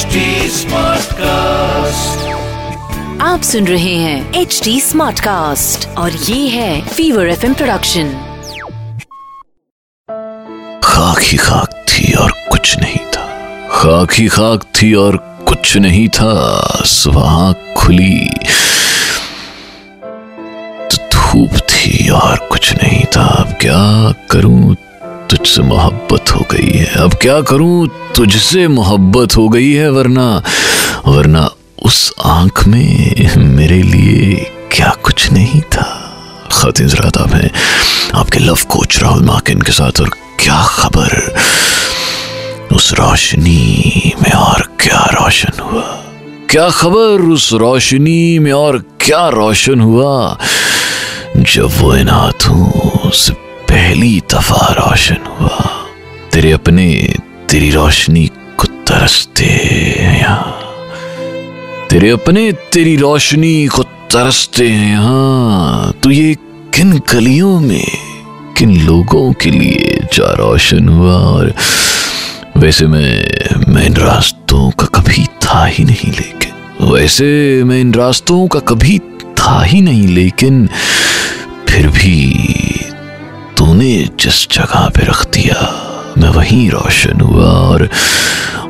HD Smartcast. आप सुन रहे हैं एच डी स्मार्ट कास्ट और ये है फीवर एफ़ प्रोडक्शन खाक ही खाक थी और कुछ नहीं था। खाक ही खाक थी और कुछ नहीं था। सुबह खुली तो धूप थी और कुछ नहीं था। अब क्या करूँ? तुझसे मोहब्बत हो गई है। अब क्या करूँ? तुझसे मोहब्बत हो गई है वरना वरना उस आँख में मेरे लिए क्या कुछ नहीं था। खातिन रादाब है, आपके लव कोच राहुल माकिन के साथ और क्या खबर? उस रोशनी में और क्या रोशन हुआ? क्या खबर उस रोशनी में और क्या रोशन हुआ? जब वो इन हाथों से पहली दफ़ा रोशन हुआ, तेरे अपने तेरी रोशनी को तरसते हैं यहाँ। तेरे अपने तेरी रोशनी को तरसते हैं यहाँ। तो ये किन गलियों में, किन लोगों के लिए जा रोशन हुआ? और वैसे मैं मैं इन रास्तों का कभी था ही नहीं लेकिन, वैसे मैं इन रास्तों का कभी था ही नहीं लेकिन, फिर भी तूने जिस जगह पे रख दिया वहीं रोशन हुआ और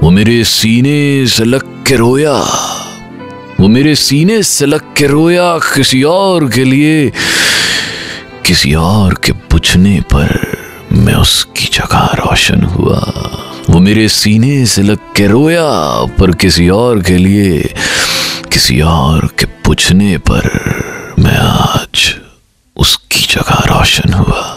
वो मेरे सीने से लग के रोया। वो मेरे सीने से लग के रोया किसी और के लिए, किसी और के पूछने पर मैं उसकी जगह रोशन हुआ। वो मेरे सीने से लग के रोया पर किसी और के लिए, किसी और के पूछने पर मैं आज उसकी जगह रोशन हुआ